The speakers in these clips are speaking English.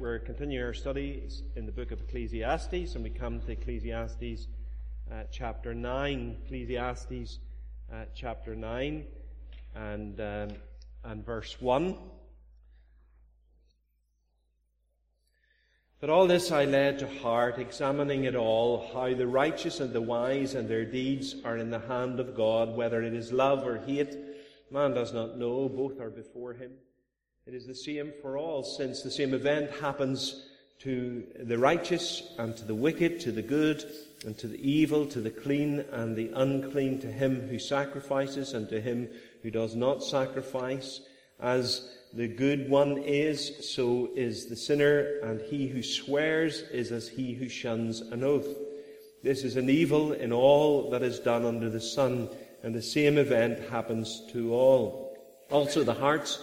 We're continuing our studies in the book of Ecclesiastes, and we come to Ecclesiastes uh, chapter 9. Ecclesiastes uh, chapter 9 and, um, and verse 1. But all this I laid to heart, examining it all, how the righteous and the wise and their deeds are in the hand of God, whether it is love or hate. Man does not know, both are before him. It is the same for all, since the same event happens to the righteous and to the wicked, to the good and to the evil, to the clean and the unclean, to him who sacrifices and to him who does not sacrifice. As the good one is, so is the sinner, and he who swears is as he who shuns an oath. This is an evil in all that is done under the sun, and the same event happens to all. Also, the hearts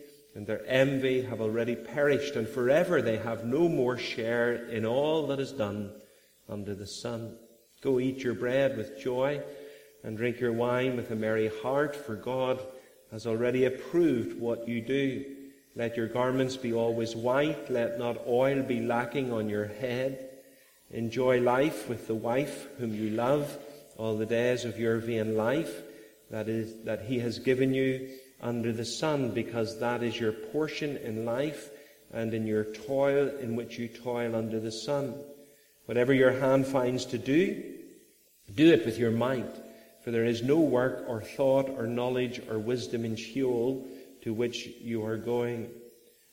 and their envy have already perished, and forever they have no more share in all that is done under the sun. Go eat your bread with joy, and drink your wine with a merry heart, for God has already approved what you do. Let your garments be always white, let not oil be lacking on your head. Enjoy life with the wife whom you love all the days of your vain life that is that he has given you under the sun because that is your portion in life and in your toil in which you toil under the sun. Whatever your hand finds to do, do it with your might, for there is no work or thought or knowledge or wisdom in Sheol to which you are going.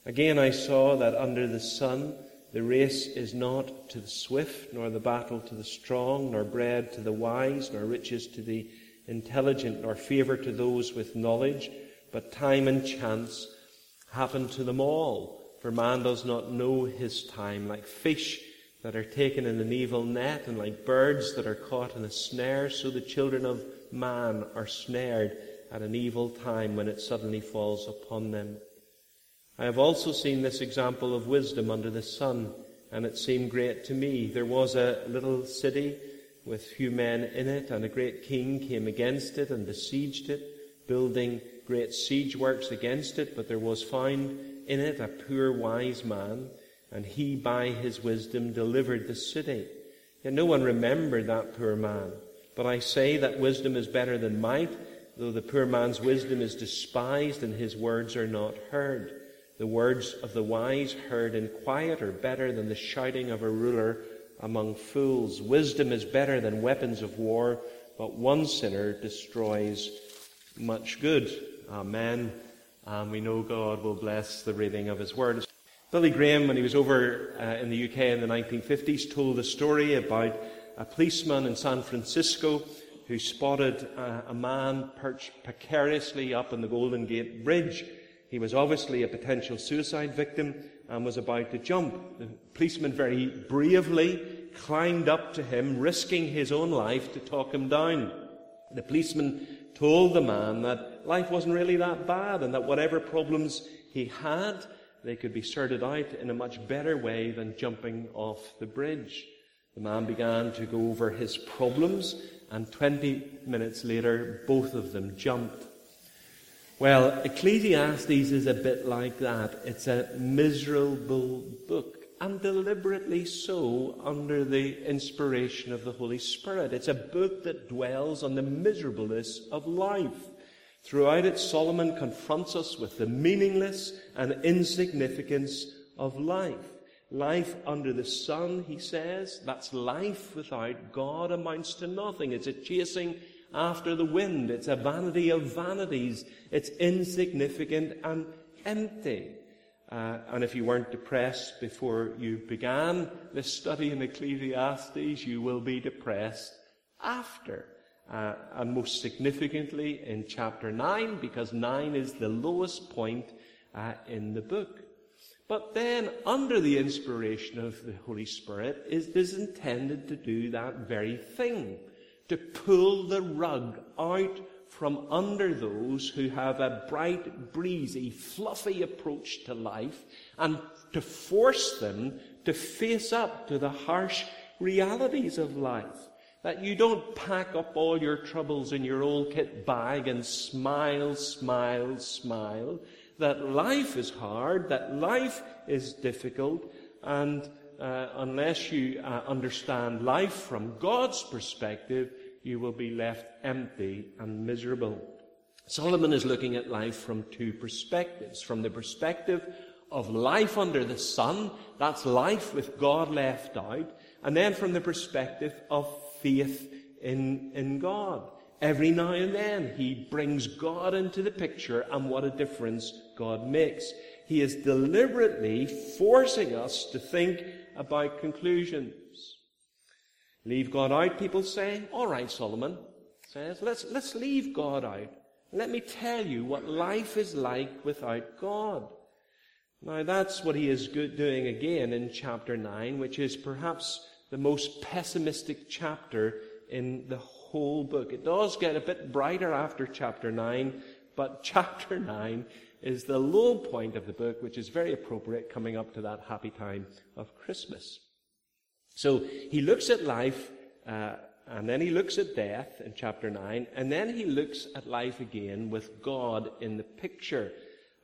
Again I saw that under the sun the race is not to the swift, nor the battle to the strong, nor bread to the wise, nor riches to the intelligent, nor favour to those with knowledge, but time and chance happen to them all. For man does not know his time, like fish that are taken in an evil net, and like birds that are caught in a snare, so the children of man are snared at an evil time when it suddenly falls upon them. I have also seen this example of wisdom under the sun, and it seemed great to me. There was a little city with few men in it, and a great king came against it and besieged it, building great siege works against it. But there was found in it a poor wise man, and he by his wisdom delivered the city. Yet no one remembered that poor man. But I say that wisdom is better than might, though the poor man's wisdom is despised and his words are not heard. The words of the wise heard in quiet are better than the shouting of a ruler among fools. Wisdom is better than weapons of war, but one sinner destroys much good. Amen. And we know God will bless the reading of His word. Billy Graham, when he was over uh, in the UK in the 1950s, told a story about a policeman in San Francisco who spotted uh, a man perched precariously up on the Golden Gate Bridge. He was obviously a potential suicide victim and was about to jump. The policeman very bravely climbed up to him, risking his own life to talk him down. The policeman told the man that life wasn't really that bad and that whatever problems he had, they could be sorted out in a much better way than jumping off the bridge. The man began to go over his problems, and 20 minutes later, both of them jumped. Well, Ecclesiastes is a bit like that. It's a miserable book, and deliberately so under the inspiration of the Holy Spirit. It's a book that dwells on the miserableness of life. Throughout it, Solomon confronts us with the meaningless and insignificance of life. Life under the sun, he says, that's life without God amounts to nothing. It's a chasing after the wind. It's a vanity of vanities. It's insignificant and empty. Uh, and if you weren't depressed before you began this study in Ecclesiastes, you will be depressed after. Uh, and most significantly in chapter 9, because 9 is the lowest point uh, in the book. But then, under the inspiration of the Holy Spirit, is, is intended to do that very thing to pull the rug out from under those who have a bright, breezy, fluffy approach to life and to force them to face up to the harsh realities of life. That you don't pack up all your troubles in your old kit bag and smile, smile, smile. That life is hard, that life is difficult, and uh, unless you uh, understand life from God's perspective, you will be left empty and miserable. Solomon is looking at life from two perspectives. From the perspective of life under the sun, that's life with God left out, and then from the perspective of faith in, in God. Every now and then, he brings God into the picture, and what a difference God makes. He is deliberately forcing us to think about conclusions. Leave God out, people say. All right, Solomon says, let's, let's leave God out. Let me tell you what life is like without God. Now, that's what he is doing again in chapter 9, which is perhaps the most pessimistic chapter in the whole book. It does get a bit brighter after chapter 9, but chapter 9 is the low point of the book, which is very appropriate coming up to that happy time of Christmas. So he looks at life, uh, and then he looks at death in chapter 9, and then he looks at life again with God in the picture.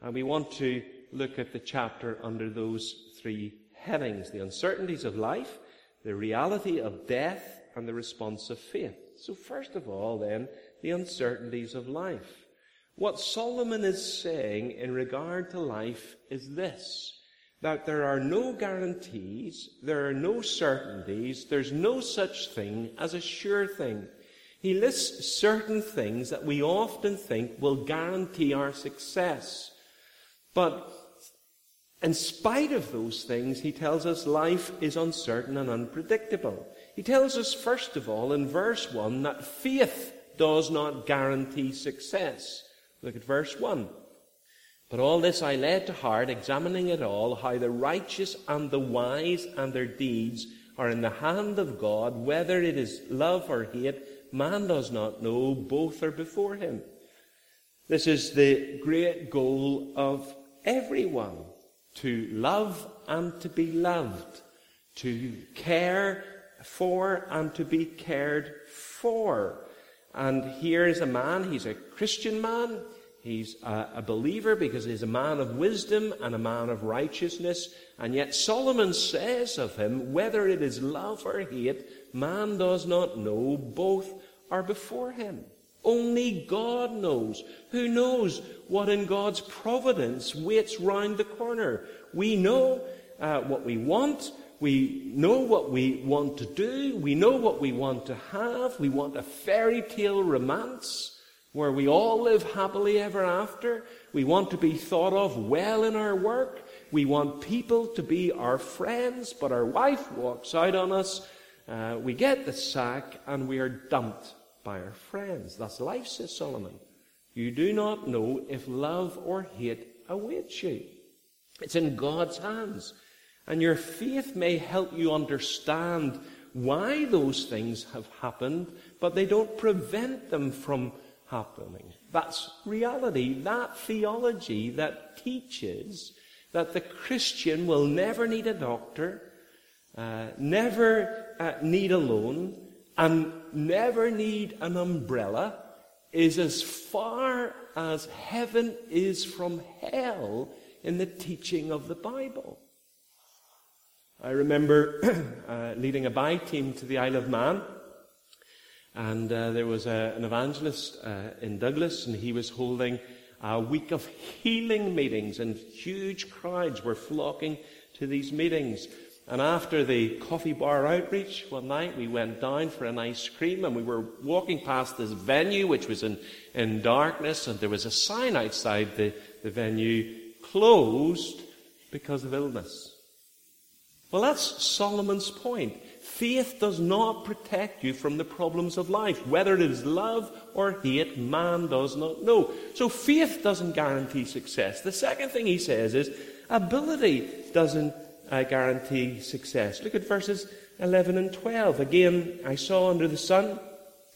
And we want to look at the chapter under those three headings the uncertainties of life, the reality of death, and the response of faith. So, first of all, then, the uncertainties of life. What Solomon is saying in regard to life is this that there are no guarantees, there are no certainties, there's no such thing as a sure thing. He lists certain things that we often think will guarantee our success. But in spite of those things, he tells us life is uncertain and unpredictable. He tells us, first of all, in verse 1, that faith does not guarantee success. Look at verse 1. But all this I laid to heart, examining it all, how the righteous and the wise and their deeds are in the hand of God, whether it is love or hate, man does not know, both are before him. This is the great goal of everyone to love and to be loved, to care for and to be cared for. And here is a man, he's a Christian man, He's a, believer because he's a man of wisdom and a man of righteousness. And yet Solomon says of him, whether it is love or hate, man does not know. Both are before him. Only God knows. Who knows what in God's providence waits round the corner? We know uh, what we want. We know what we want to do. We know what we want to have. We want a fairy tale romance where we all live happily ever after. We want to be thought of well in our work. We want people to be our friends, but our wife walks out on us. Uh, we get the sack and we are dumped by our friends. That's life, says Solomon. You do not know if love or hate awaits you. It's in God's hands. And your faith may help you understand why those things have happened, but they don't prevent them from happening. That's reality, that theology that teaches that the Christian will never need a doctor, uh, never uh, need a loan, and never need an umbrella is as far as heaven is from hell in the teaching of the Bible. I remember uh, leading a buy team to the Isle of Man and uh, there was a, an evangelist uh, in Douglas, and he was holding a week of healing meetings, and huge crowds were flocking to these meetings. And after the coffee bar outreach one night, we went down for an ice cream, and we were walking past this venue, which was in, in darkness, and there was a sign outside the, the venue closed because of illness. Well, that's Solomon's point. Faith does not protect you from the problems of life. Whether it is love or hate, man does not know. So faith doesn't guarantee success. The second thing he says is ability doesn't uh, guarantee success. Look at verses 11 and 12. Again, I saw under the sun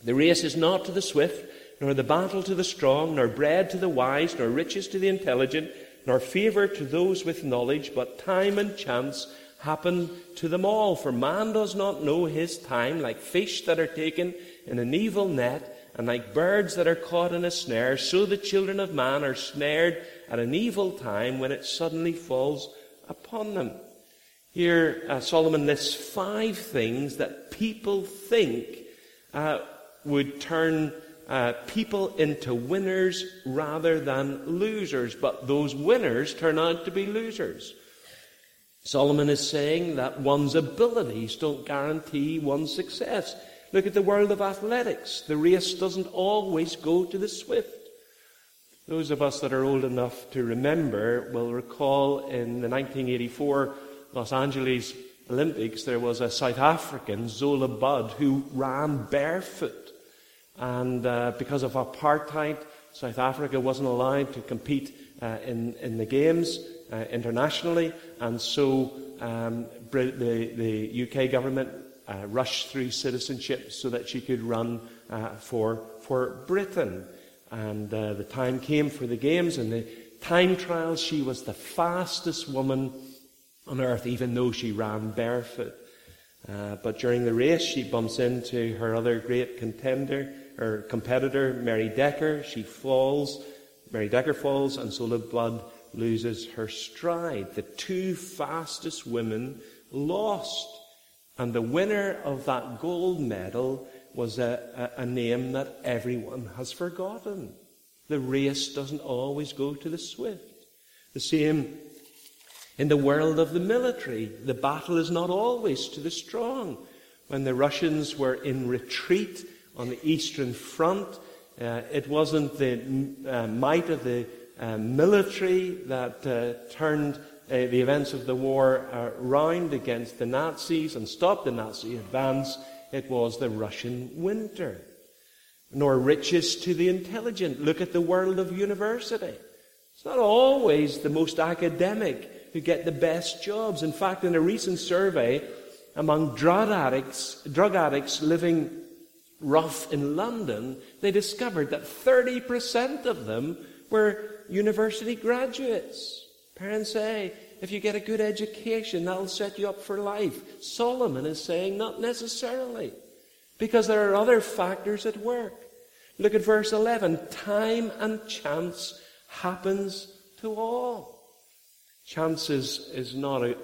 The race is not to the swift, nor the battle to the strong, nor bread to the wise, nor riches to the intelligent, nor favour to those with knowledge, but time and chance happen to them all. For man does not know his time, like fish that are taken in an evil net, and like birds that are caught in a snare, so the children of man are snared at an evil time when it suddenly falls upon them. Here, uh, Solomon lists five things that people think uh, would turn uh, people into winners rather than losers, but those winners turn out to be losers. Solomon is saying that one's abilities don't guarantee one's success. Look at the world of athletics. The race doesn't always go to the swift. Those of us that are old enough to remember will recall in the 1984 Los Angeles Olympics there was a South African, Zola Budd, who ran barefoot. And uh, because of apartheid, South Africa wasn't allowed to compete uh, in, in the games uh, internationally. And so um, the, the UK government uh, rushed through citizenship so that she could run uh, for, for Britain. And uh, the time came for the games, and the time trials, she was the fastest woman on earth, even though she ran barefoot. Uh, but during the race, she bumps into her other great contender, or competitor, Mary Decker. She falls. Mary Decker falls, and Zola Budd loses her stride. The two fastest women lost. And the winner of that gold medal was a, a, a, name that everyone has forgotten. The race doesn't always go to the swift. The same in the world of the military. The battle is not always to the strong. When the Russians were in retreat on the Eastern Front, uh, it wasn't the uh, might of the military that uh, turned uh, the events of the war around against the Nazis and stopped the Nazi advance. It was the Russian winter. Nor riches to the intelligent. Look at the world of university. It's not always the most academic who get the best jobs. In fact, in a recent survey among drug addicts, drug addicts living rough in London, they discovered that 30% of them were university graduates. Parents say, if you get a good education, that'll set you up for life. Solomon is saying, not necessarily, because there are other factors at work. Look at verse 11. Time and chance happens to all. Chance is, is not a,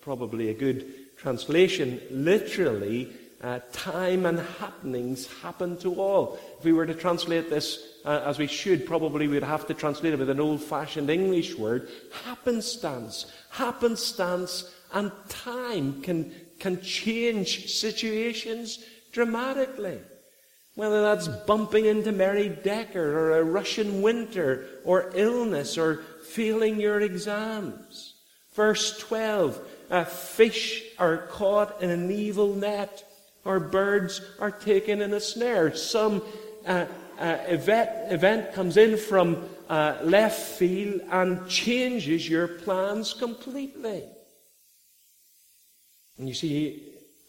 probably a good translation. Literally, uh, time and happenings happen to all. If we were to translate this as we should, probably we'd have to translate it with an old fashioned English word happenstance. Happenstance and time can, can change situations dramatically. Whether that's bumping into Mary Decker or a Russian winter or illness or failing your exams. Verse 12 a fish are caught in an evil net, or birds are taken in a snare. Some uh, uh, event, event comes in from uh, left field and changes your plans completely. And you see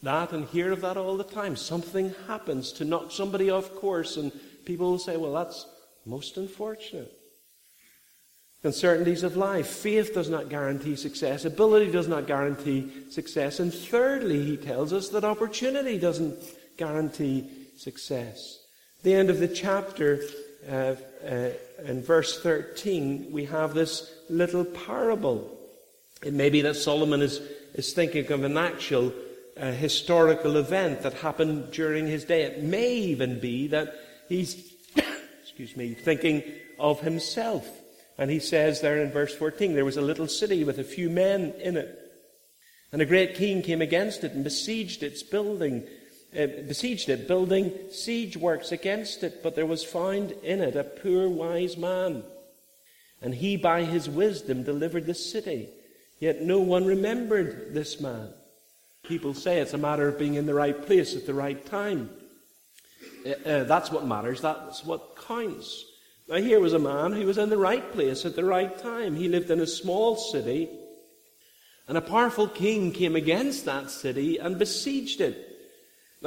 that and hear of that all the time. Something happens to knock somebody off course, and people will say, well, that's most unfortunate. Uncertainties of life. Faith does not guarantee success. Ability does not guarantee success. And thirdly, he tells us that opportunity doesn't guarantee success the end of the chapter, uh, uh, in verse 13, we have this little parable. It may be that Solomon is, is thinking of an actual uh, historical event that happened during his day. It may even be that he's, excuse me, thinking of himself. And he says there in verse 14, there was a little city with a few men in it. And a great king came against it and besieged its building uh, besieged it, building siege works against it, but there was found in it a poor wise man. And he by his wisdom delivered the city. Yet no one remembered this man. People say it's a matter of being in the right place at the right time. Uh, uh, that's what matters. That's what counts. Now, here was a man who was in the right place at the right time. He lived in a small city, and a powerful king came against that city and besieged it.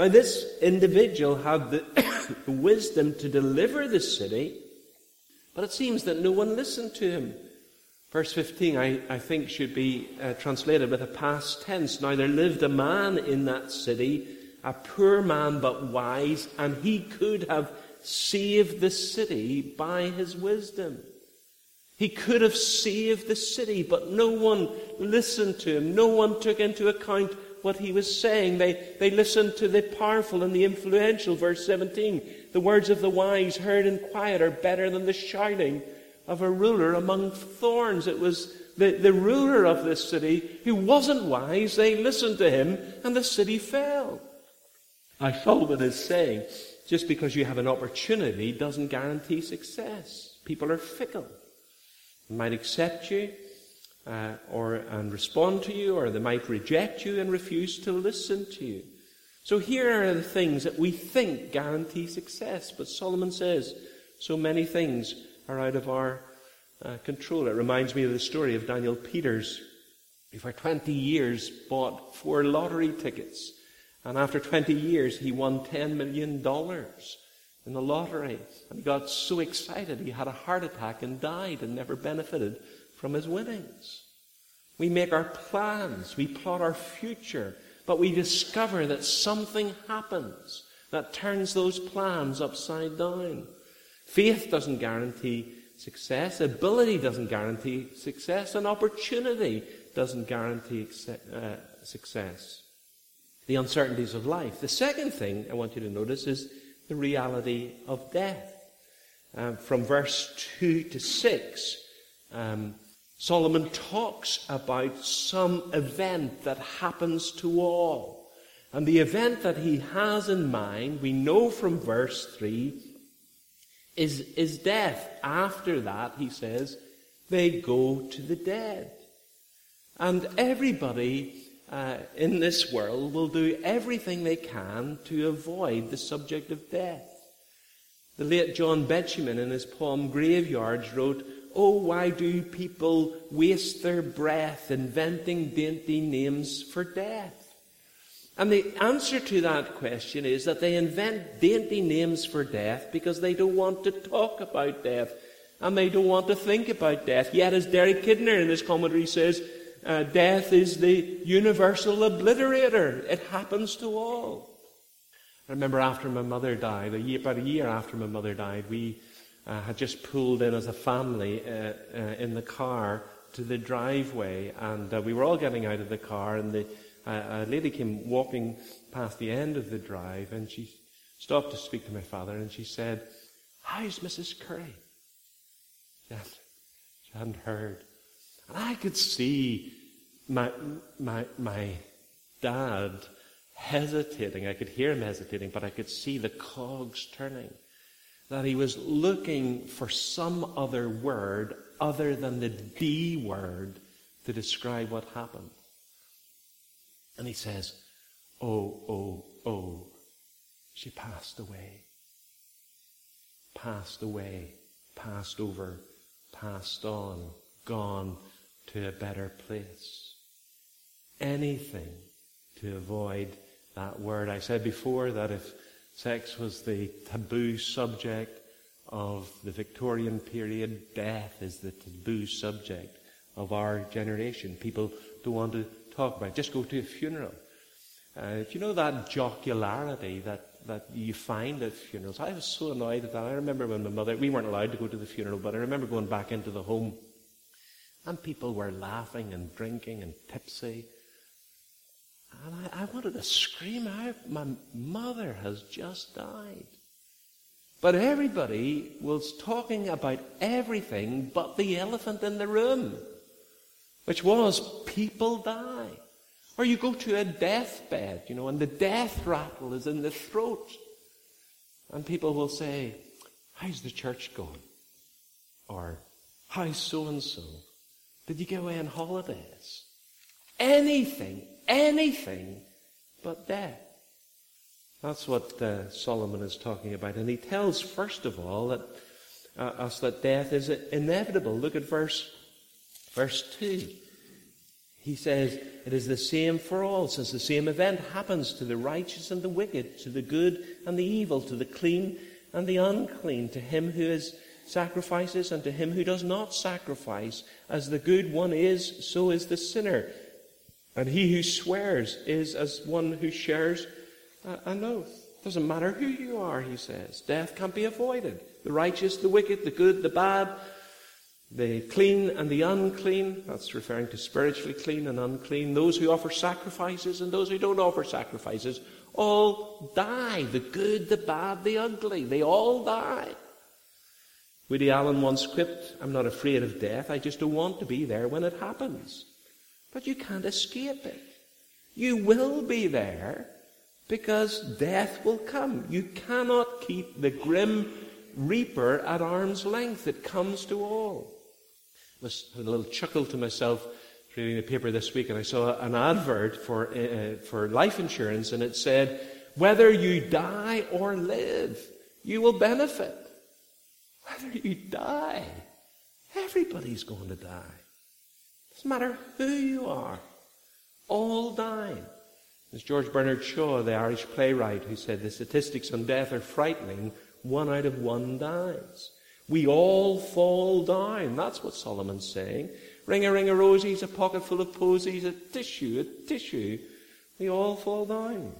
Now, this individual had the wisdom to deliver the city, but it seems that no one listened to him. Verse 15, I, I think, should be uh, translated with a past tense. Now, there lived a man in that city, a poor man but wise, and he could have saved the city by his wisdom. He could have saved the city, but no one listened to him. No one took into account what he was saying. They, they listened to the powerful and the influential. Verse 17 The words of the wise heard in quiet are better than the shouting of a ruler among thorns. It was the, the ruler of this city who wasn't wise. They listened to him, and the city fell. I Solomon is saying just because you have an opportunity doesn't guarantee success. People are fickle. They might accept you, uh, or and respond to you, or they might reject you and refuse to listen to you. So here are the things that we think guarantee success, but Solomon says so many things are out of our uh, control. It reminds me of the story of Daniel Peters, who for 20 years bought four lottery tickets, and after 20 years he won $10 million in the lottery. And he got so excited he had a heart attack and died and never benefited from his winnings. We make our plans, we plot our future, but we discover that something happens that turns those plans upside down. Faith doesn't guarantee success, ability doesn't guarantee success, and opportunity doesn't guarantee uh, success. The uncertainties of life. The second thing I want you to notice is the reality of death. Um, from verse 2 to 6, um, Solomon talks about some event that happens to all. And the event that he has in mind, we know from verse 3, is, is death. After that, he says, they go to the dead. And everybody uh, in this world will do everything they can to avoid the subject of death. The late John Betjeman, in his poem Graveyards, wrote, Oh, why do people waste their breath inventing dainty names for death? And the answer to that question is that they invent dainty names for death because they don't want to talk about death and they don't want to think about death. Yet, as Derek Kidner in his commentary says, uh, death is the universal obliterator. It happens to all. I remember after my mother died, a year, about a year after my mother died, we uh, had just pulled in as a family uh, uh, in the car to the driveway, and uh, we were all getting out of the car, and the, a lady came walking past the end of the drive, and she stopped to speak to my father, and she said, "How's Mrs. Curry?" She hadn't, she hadn't heard, and I could see my my my dad hesitating. I could hear him hesitating, but I could see the cogs turning that he was looking for some other word other than the D word to describe what happened. And he says, Oh, oh, oh, she passed away. Passed away, passed over, passed on, gone to a better place. Anything to avoid that word. I said before that if Sex was the taboo subject of the Victorian period. Death is the taboo subject of our generation. People don't want to talk about it. Just go to a funeral. Uh, you know that jocularity that, that you find at funerals? I was so annoyed at that. I remember when my mother, we weren't allowed to go to the funeral, but I remember going back into the home and people were laughing and drinking and tipsy. And I, I wanted to scream out, my mother has just died. But everybody was talking about everything but the elephant in the room, which was people die. Or you go to a deathbed, you know, and the death rattle is in the throat. And people will say, How's the church going? Or, How's so and so? Did you go away on holidays? Anything anything but death. That's what uh, Solomon is talking about. And he tells, first of all, that uh, us that death is inevitable. Look at verse, verse 2. He says it is the same for all, since the same event happens to the righteous and the wicked, to the good and the evil, to the clean and the unclean, to him who is sacrifices and to him who does not sacrifice. As the good one is, so is the sinner. And he who swears is as one who shares an oath. Doesn't matter who you are, he says. Death can't be avoided. The righteous, the wicked, the good, the bad, the clean and the unclean. That's referring to spiritually clean and unclean. Those who offer sacrifices and those who don't offer sacrifices all die. The good, the bad, the ugly. They all die. Woody Allen once quipped, I'm not afraid of death. I just don't want to be there when it happens. But you can't escape it. You will be there because death will come. You cannot keep the grim reaper at arm's length. It comes to all. I was having a little chuckle to myself reading the paper this week, and I saw an advert for, uh, for life insurance, and it said, Whether you die or live, you will benefit. Whether you die, everybody's going to die. Doesn't matter who you are, all die. There's George Bernard Shaw, the Irish playwright, who said the statistics on death are frightening. One out of one dies. We all fall down. That's what Solomon's saying. Ring a ring a rosies, a pocket full of posies, a tissue, a tissue. We all fall down.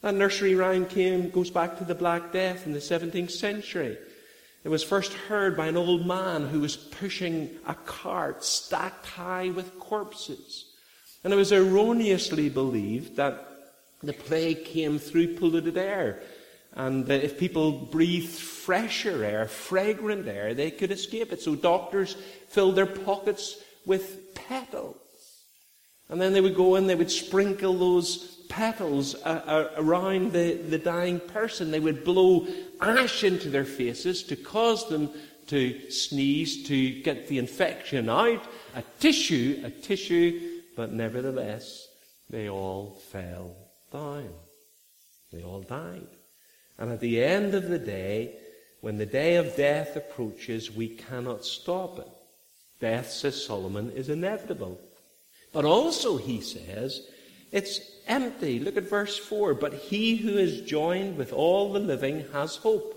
That nursery rhyme came, goes back to the Black Death in the 17th century. It was first heard by an old man who was pushing a cart stacked high with corpses. And it was erroneously believed that the plague came through polluted air. And that if people breathed fresher air, fragrant air, they could escape it. So doctors filled their pockets with petals. And then they would go in, they would sprinkle those petals uh, uh, around the, the dying person. They would blow ash into their faces to cause them to sneeze, to get the infection out. A tissue, a tissue but nevertheless, they all fell down. They all died. And at the end of the day, when the day of death approaches, we cannot stop it. Death, says Solomon, is inevitable. But also, he says, it's empty. Look at verse 4. But he who is joined with all the living has hope.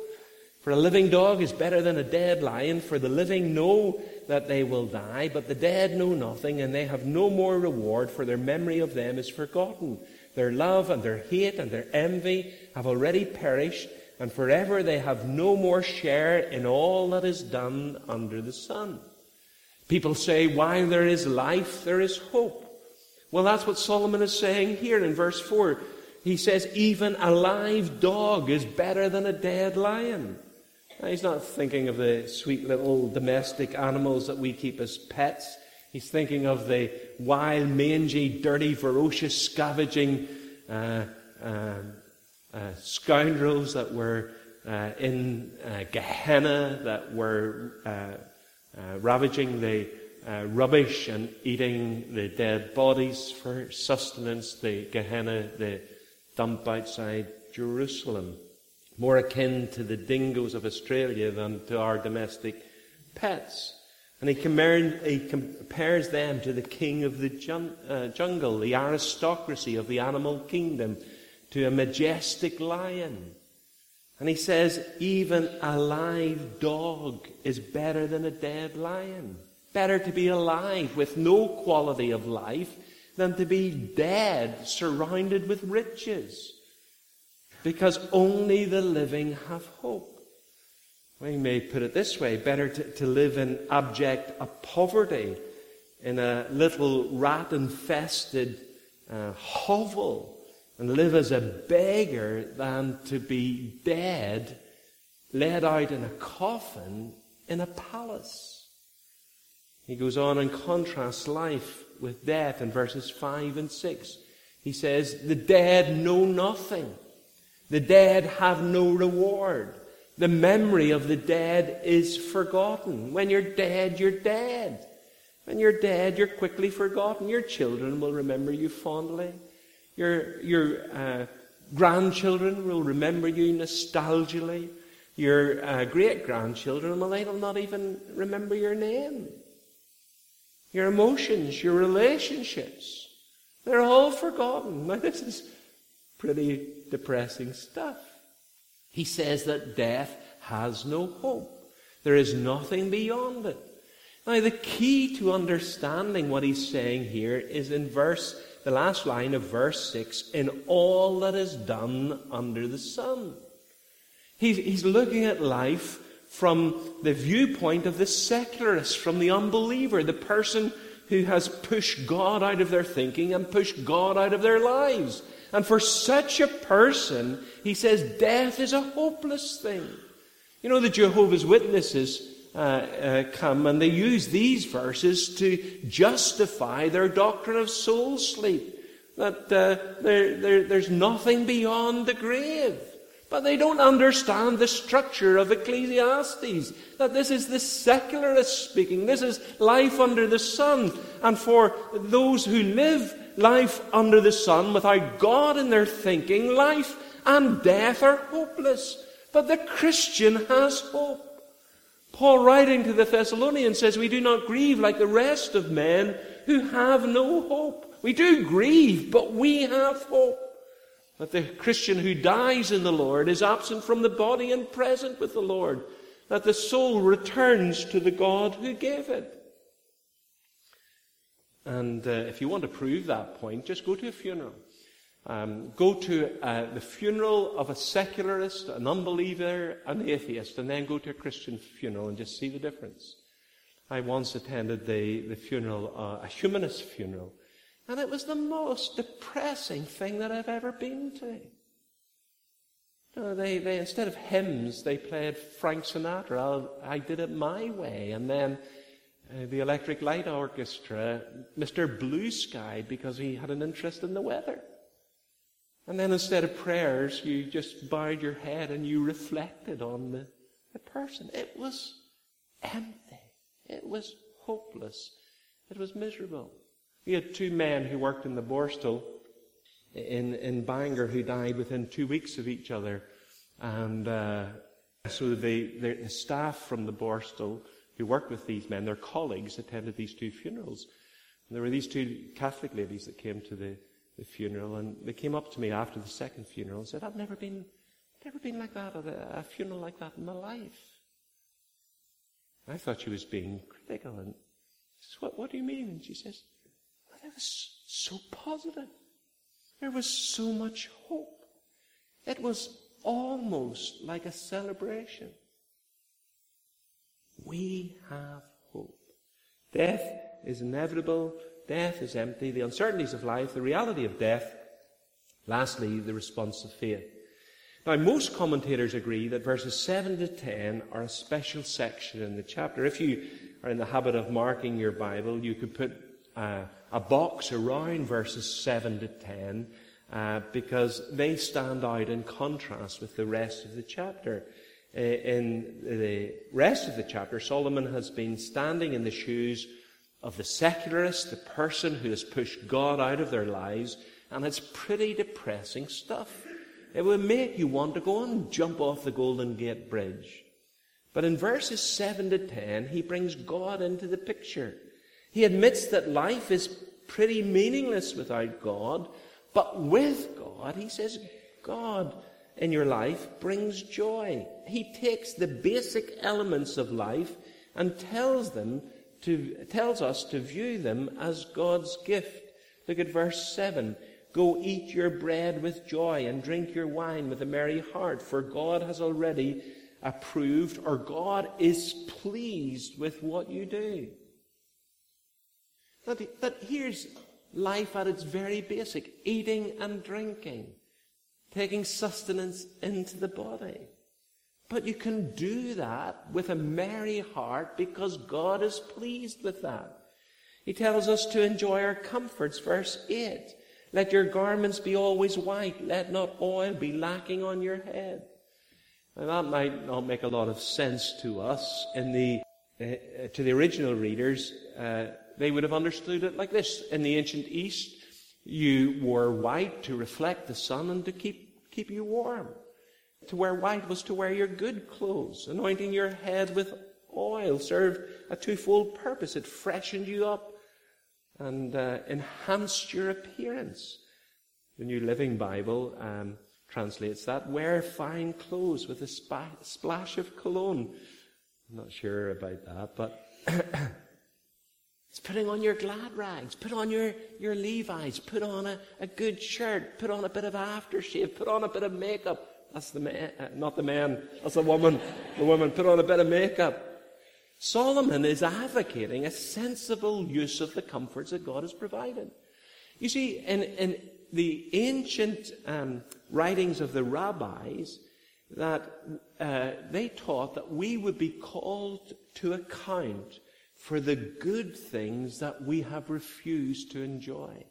For a living dog is better than a dead lion, for the living know that they will die, but the dead know nothing, and they have no more reward, for their memory of them is forgotten. Their love and their hate and their envy have already perished, and forever they have no more share in all that is done under the sun. People say, while there is life, there is hope. Well, that's what Solomon is saying here in verse 4. He says, even a live dog is better than a dead lion. Now, He's not thinking of the sweet little domestic animals that we keep as pets. He's thinking of the wild, mangy, dirty, ferocious, scavenging uh, uh, uh, scoundrels that were uh, in uh, Gehenna, that were uh, ravaging the rubbish and eating the dead bodies for sustenance, the Gehenna, the dump outside Jerusalem more akin to the dingoes of Australia than to our domestic pets. And he, he compares them to the king of the jun- uh, jungle, the aristocracy of the animal kingdom, to a majestic lion. And he says, even a live dog is better than a dead lion. Better to be alive with no quality of life than to be dead, surrounded with riches because only the living have hope. We may put it this way better to, to live in abject poverty in a little rat infested uh, hovel and live as a beggar than to be dead, laid out in a coffin in a palace. He goes on and contrasts life with death in verses 5 and 6. He says, The dead know nothing. The dead have no reward. The memory of the dead is forgotten. When you're dead, you're dead. When you're dead, you're quickly forgotten. Your children will remember you fondly. Your, your uh, grandchildren will remember you nostalgically. Your uh, great grandchildren, well, they'll not even remember your name. Your emotions, your relationships. They're all forgotten. Now, this is pretty depressing stuff. He says that death has no hope. There is nothing beyond it. Now, the key to understanding what he's saying here is in verse, the last line of verse 6, in all that is done under the sun. He's, he's looking at life from the viewpoint of the secularist, from the unbeliever, the person who has pushed God out of their thinking and pushed God out of their lives. And for such a person, he says death is a hopeless thing. You know, the Jehovah's Witnesses uh, uh, come and they use these verses to justify their doctrine of soul sleep. That uh, there, there, there's nothing beyond the grave. But they don't understand the structure of Ecclesiastes. That this is the secularist speaking. This is life under the sun. And for those who live life under the sun without God in their thinking, life and death are hopeless. But the Christian has hope. Paul, writing to the Thessalonians, says, We do not grieve like the rest of men who have no hope. We do grieve, but we have hope. That the Christian who dies in the Lord is absent from the body and present with the Lord. That the soul returns to the God who gave it. And uh, if you want to prove that point, just go to a funeral. Um, go to uh, the funeral of a secularist, an unbeliever, an atheist, and then go to a Christian funeral and just see the difference. I once attended the, the funeral, uh, a humanist funeral, and it was the most depressing thing that I've ever been to. Know, they, they, instead of hymns, they played Frank Sinatra. I, I did it my way. And then uh, the Electric Light Orchestra, Mr. Blue Sky, because he had an interest in the weather. And then instead of prayers, you just bowed your head and you reflected on the, the person. It was empty. It was hopeless. It was miserable. We had two men who worked in the Borstal in, in Bangor who died within two weeks of each other. And uh, so the, the, staff from the Borstal who worked with these men, their colleagues, attended these two funerals. And there were these two Catholic ladies that came to the, the funeral, and they came up to me after the second funeral and said, I've never been, never been like that at a, a funeral like that in my life. I thought she was being critical, and I said, what, what do you mean? And she says, it was so positive. There was so much hope. It was almost like a celebration. We have hope. Death is inevitable. Death is empty. The uncertainties of life, the reality of death. Lastly, the response of faith. Now, most commentators agree that verses 7 to 10 are a special section in the chapter. If you are in the habit of marking your Bible, you could put uh, a box around verses 7 to 10 uh, because they stand out in contrast with the rest of the chapter. Uh, in the rest of the chapter, Solomon has been standing in the shoes of the secularist, the person who has pushed God out of their lives, and it's pretty depressing stuff. It would make you want to go and jump off the Golden Gate Bridge. But in verses 7 to 10, he brings God into the picture. He admits that life is pretty meaningless without God, but with God, he says, God in your life brings joy. He takes the basic elements of life and tells them to, tells us to view them as God's gift. Look at verse 7. Go eat your bread with joy and drink your wine with a merry heart, for God has already approved, or God is pleased with what you do. That, that here's life at its very basic eating and drinking, taking sustenance into the body. But you can do that with a merry heart because God is pleased with that. He tells us to enjoy our comforts, verse 8. Let your garments be always white. Let not oil be lacking on your head. Now, that might not make a lot of sense to us in the, uh, to the original readers. Uh, they would have understood it like this. In the ancient East, you wore white to reflect the sun and to keep, keep you warm. To wear white was to wear your good clothes. Anointing your head with oil served a twofold purpose. It freshened you up and uh, enhanced your appearance. The New Living Bible um, translates that. Wear fine clothes with a sp- splash of cologne. I'm not sure about that, but it's putting on your glad rags, put on your, your Levi's, put on a, a good shirt, put on a bit of aftershave, put on a bit of makeup. That's the man, uh, not the man, that's the woman. The woman, put on a bit of makeup. Solomon is advocating a sensible use of the comforts that God has provided. You see, in, in the ancient um, writings of the rabbis, that uh, they taught that we would be called to account for the good things that we have refused to enjoy.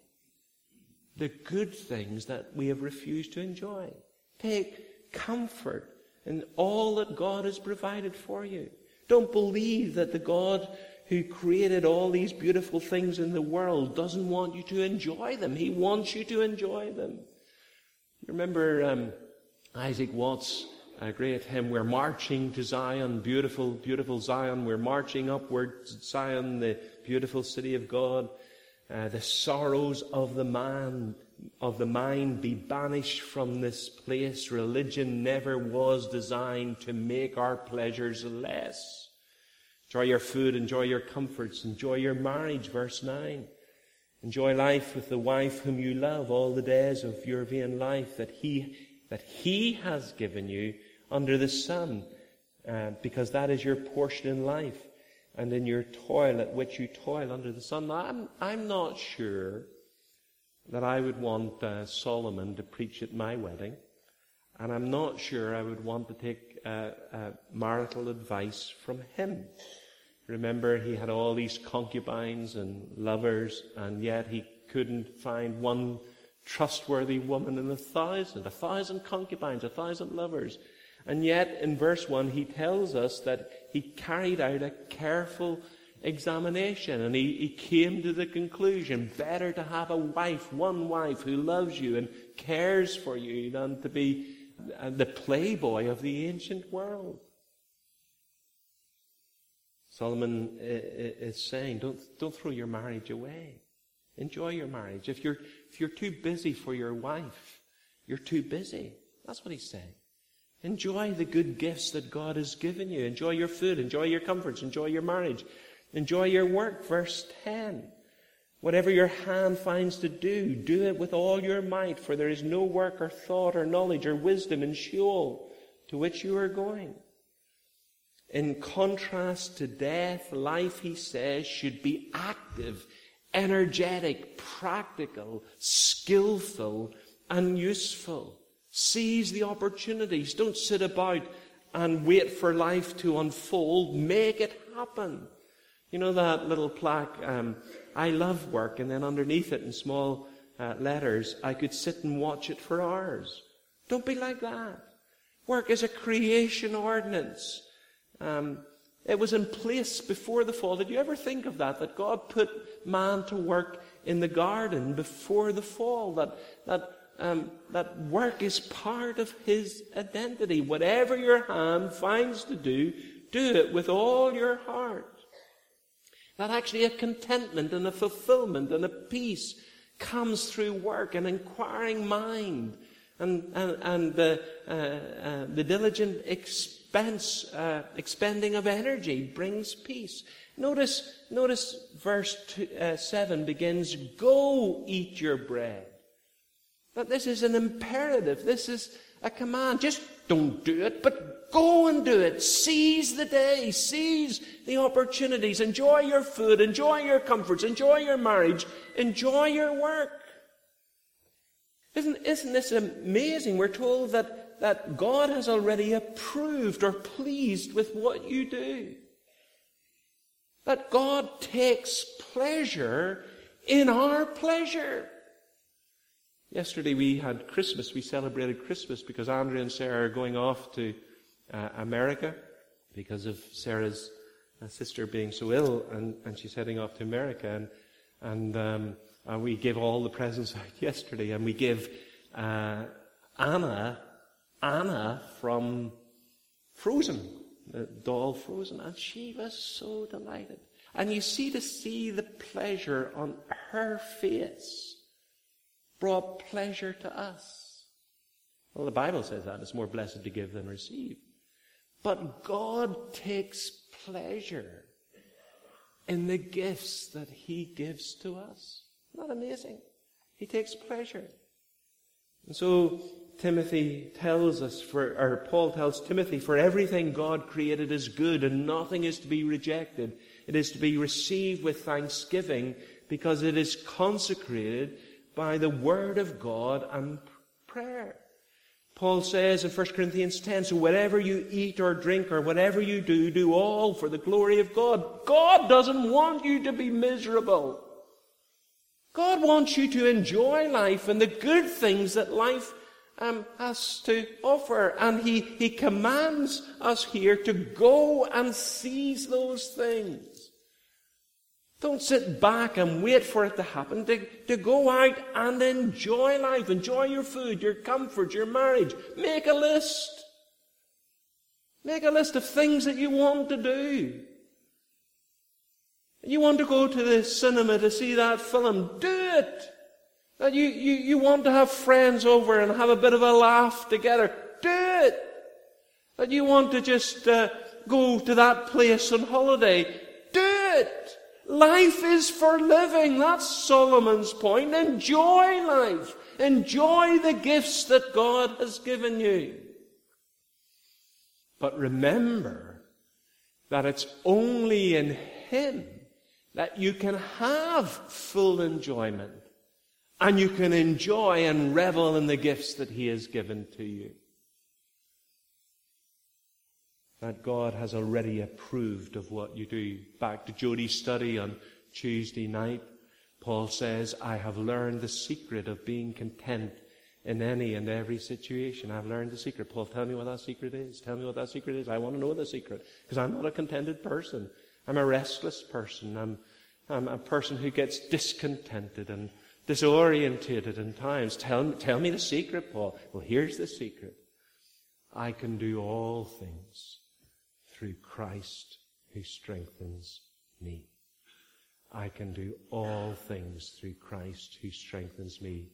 The good things that we have refused to enjoy. Take comfort in all that God has provided for you. Don't believe that the God who created all these beautiful things in the world doesn't want you to enjoy them. He wants you to enjoy them. You remember um, Isaac Watts, a great hymn, We're marching to Zion, beautiful, beautiful Zion. We're marching upward to Zion, the beautiful city of God. Uh, the sorrows of the man, of the mind be banished from this place. Religion never was designed to make our pleasures less. Enjoy your food, enjoy your comforts, enjoy your marriage, verse 9. Enjoy life with the wife whom you love all the days of your vain life that he, that he has given you under the sun, uh, because that is your portion in life and in your toil at which you toil under the sun. Now, I'm, I'm not sure that I would want uh, Solomon to preach at my wedding, and I'm not sure I would want to take uh, uh marital advice from him. Remember, he had all these concubines and lovers, and yet he couldn't find one trustworthy woman in a thousand, a thousand concubines, a thousand lovers. And yet, in verse 1, he tells us that he carried out a careful examination and he, he came to the conclusion better to have a wife, one wife who loves you and cares for you than to be uh, the playboy of the ancient world. Solomon uh, uh, is saying, don't, don't throw your marriage away. Enjoy your marriage. If you're, if you're too busy for your wife, you're too busy. That's what he's saying. Enjoy the good gifts that God has given you. Enjoy your food. Enjoy your comforts. Enjoy your marriage. Enjoy your work. Verse 10. Whatever your hand finds to do, do it with all your might, for there is no work or thought or knowledge or wisdom in Sheol to which you are going. In contrast to death, life, he says, should be active, energetic, practical, skillful, and useful. Seize the opportunities. Don't sit about and wait for life to unfold. Make it happen. You know that little plaque, um, I love work, and then underneath it in small uh, letters, I could sit and watch it for hours. Don't be like that. Work is a creation ordinance. Um, it was in place before the fall. Did you ever think of that? That God put man to work in the garden before the fall. That, that, um, that work is part of his identity. Whatever your hand finds to do, do it with all your heart. That actually a contentment and a fulfillment and a peace comes through work, an inquiring mind, and, and, and the, uh, uh, the diligent expense, uh, expending of energy brings peace. Notice, notice verse two, uh, 7 begins, Go eat your bread. But this is an imperative. This is a command. Just don't do it, but go and do it. Seize the day. Seize the opportunities. Enjoy your food. Enjoy your comforts. Enjoy your marriage. Enjoy your work. Isn't, isn't this amazing? We're told that that God has already approved or pleased with what you do. That God takes pleasure in our pleasure. Yesterday we had Christmas. We celebrated Christmas because Andrea and Sarah are going off to uh, America because of Sarah's uh, sister being so ill, and, and she's heading off to America. And, and, um, and we gave all the presents out yesterday, and we give uh, Anna Anna from Frozen, the doll Frozen, and she was so delighted. And you see to see the pleasure on her face brought pleasure to us. Well, the Bible says that it's more blessed to give than receive. But God takes pleasure in the gifts that He gives to us. Isn't that amazing? He takes pleasure. And so Timothy tells us, for, or Paul tells Timothy, for everything God created is good and nothing is to be rejected. It is to be received with thanksgiving because it is consecrated by the Word of God and prayer. Paul says in 1 Corinthians 10, so whatever you eat or drink or whatever you do, do all for the glory of God. God doesn't want you to be miserable. God wants you to enjoy life and the good things that life um, has to offer. And he, he commands us here to go and seize those things. Don't sit back and wait for it to happen. To, to go out and enjoy life. Enjoy your food, your comfort, your marriage. Make a list. Make a list of things that you want to do. You want to go to the cinema to see that film. Do it. That you, you, you want to have friends over and have a bit of a laugh together. Do it. That you want to just uh, go to that place on holiday. Do it. Life is for living. That's Solomon's point. Enjoy life. Enjoy the gifts that God has given you. But remember that it's only in Him that you can have full enjoyment and you can enjoy and revel in the gifts that He has given to you that God has already approved of what you do. Back to Jody's study on Tuesday night, Paul says, I have learned the secret of being content in any and every situation. I've learned the secret. Paul, tell me what that secret is. Tell me what that secret is. I want to know the secret because I'm not a contented person. I'm a restless person. I'm, I'm a person who gets discontented and disorientated in times. Tell, tell me the secret, Paul. Well, here's the secret. I can do all things through Christ who strengthens me. I can do all things through Christ who strengthens me.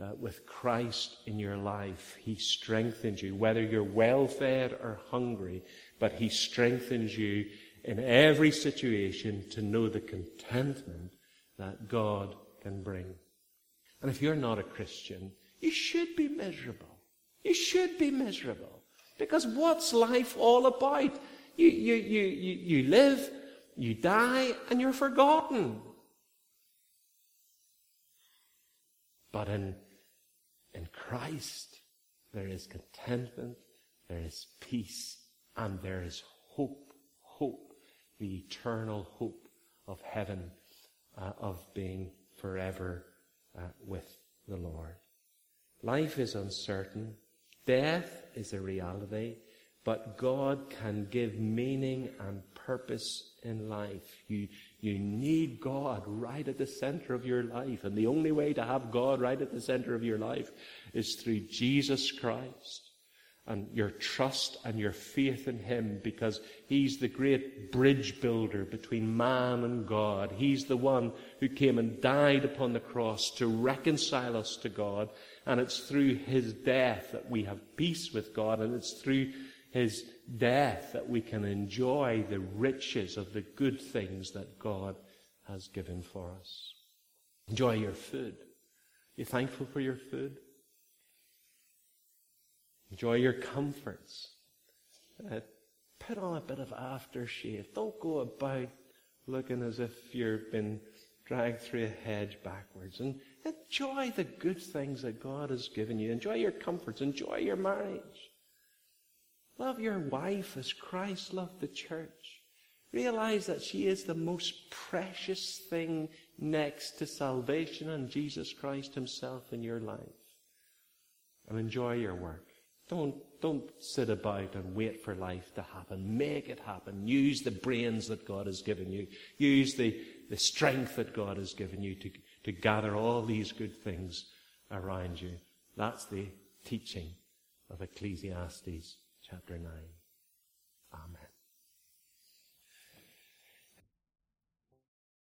Uh, with Christ in your life, He strengthens you, whether you're well fed or hungry, but He strengthens you in every situation to know the contentment that God can bring. And if you're not a Christian, you should be miserable. You should be miserable. Because what's life all about? You, you, you, you, you live, you die, and you're forgotten. But in, in Christ, there is contentment, there is peace, and there is hope. Hope, the eternal hope of heaven, uh, of being forever uh, with the Lord. Life is uncertain. Death is a reality. But God can give meaning and purpose in life. You, you need God right at the center of your life. And the only way to have God right at the center of your life is through Jesus Christ and your trust and your faith in Him because He's the great bridge builder between man and God. He's the one who came and died upon the cross to reconcile us to God. And it's through His death that we have peace with God. And it's through his death that we can enjoy the riches of the good things that God has given for us. Enjoy your food. You thankful for your food? Enjoy your comforts. Uh, put on a bit of aftershave. Don't go about looking as if you've been dragged through a hedge backwards. And enjoy the good things that God has given you. Enjoy your comforts. Enjoy your marriage. Love your wife as Christ loved the church. Realize that she is the most precious thing next to salvation and Jesus Christ himself in your life. And enjoy your work. Don't, don't sit about and wait for life to happen. Make it happen. Use the brains that God has given you. Use the, the strength that God has given you to, to gather all these good things around you. That's the teaching of Ecclesiastes chapter 9. Amen.